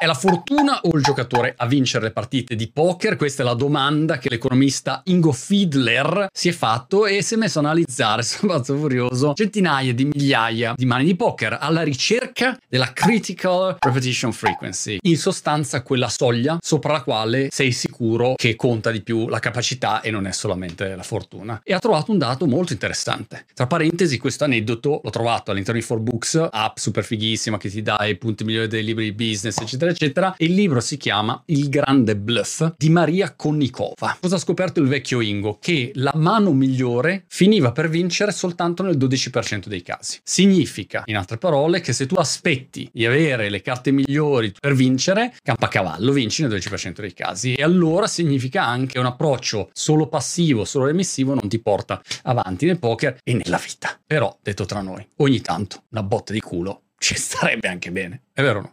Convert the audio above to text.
È la fortuna o il giocatore a vincere le partite di poker? Questa è la domanda che l'economista Ingo Fiedler si è fatto e si è messo a analizzare, sono abbastanza furioso, centinaia di migliaia di mani di poker alla ricerca della critical repetition frequency. In sostanza quella soglia sopra la quale sei sicuro che conta di più la capacità e non è solamente la fortuna. E ha trovato un dato molto interessante. Tra parentesi, questo aneddoto l'ho trovato all'interno di 4Books, app super fighissima che ti dà i punti migliori dei libri di business, eccetera, eccetera. E il libro si chiama Il grande bluff di Maria Konnikova. Cosa ha scoperto il vecchio Ingo? Che la mano migliore finiva per vincere soltanto nel 12% dei casi. Significa, in altre parole, che se tu aspetti di avere le carte migliori per vincere, campacavallo, vinci nel 12% dei casi. E allora significa anche un approccio solo passivo, solo remissivo, non ti porta avanti nel poker e nella vita. Però, detto tra noi, ogni tanto una botta di culo ci starebbe anche bene, è vero o no?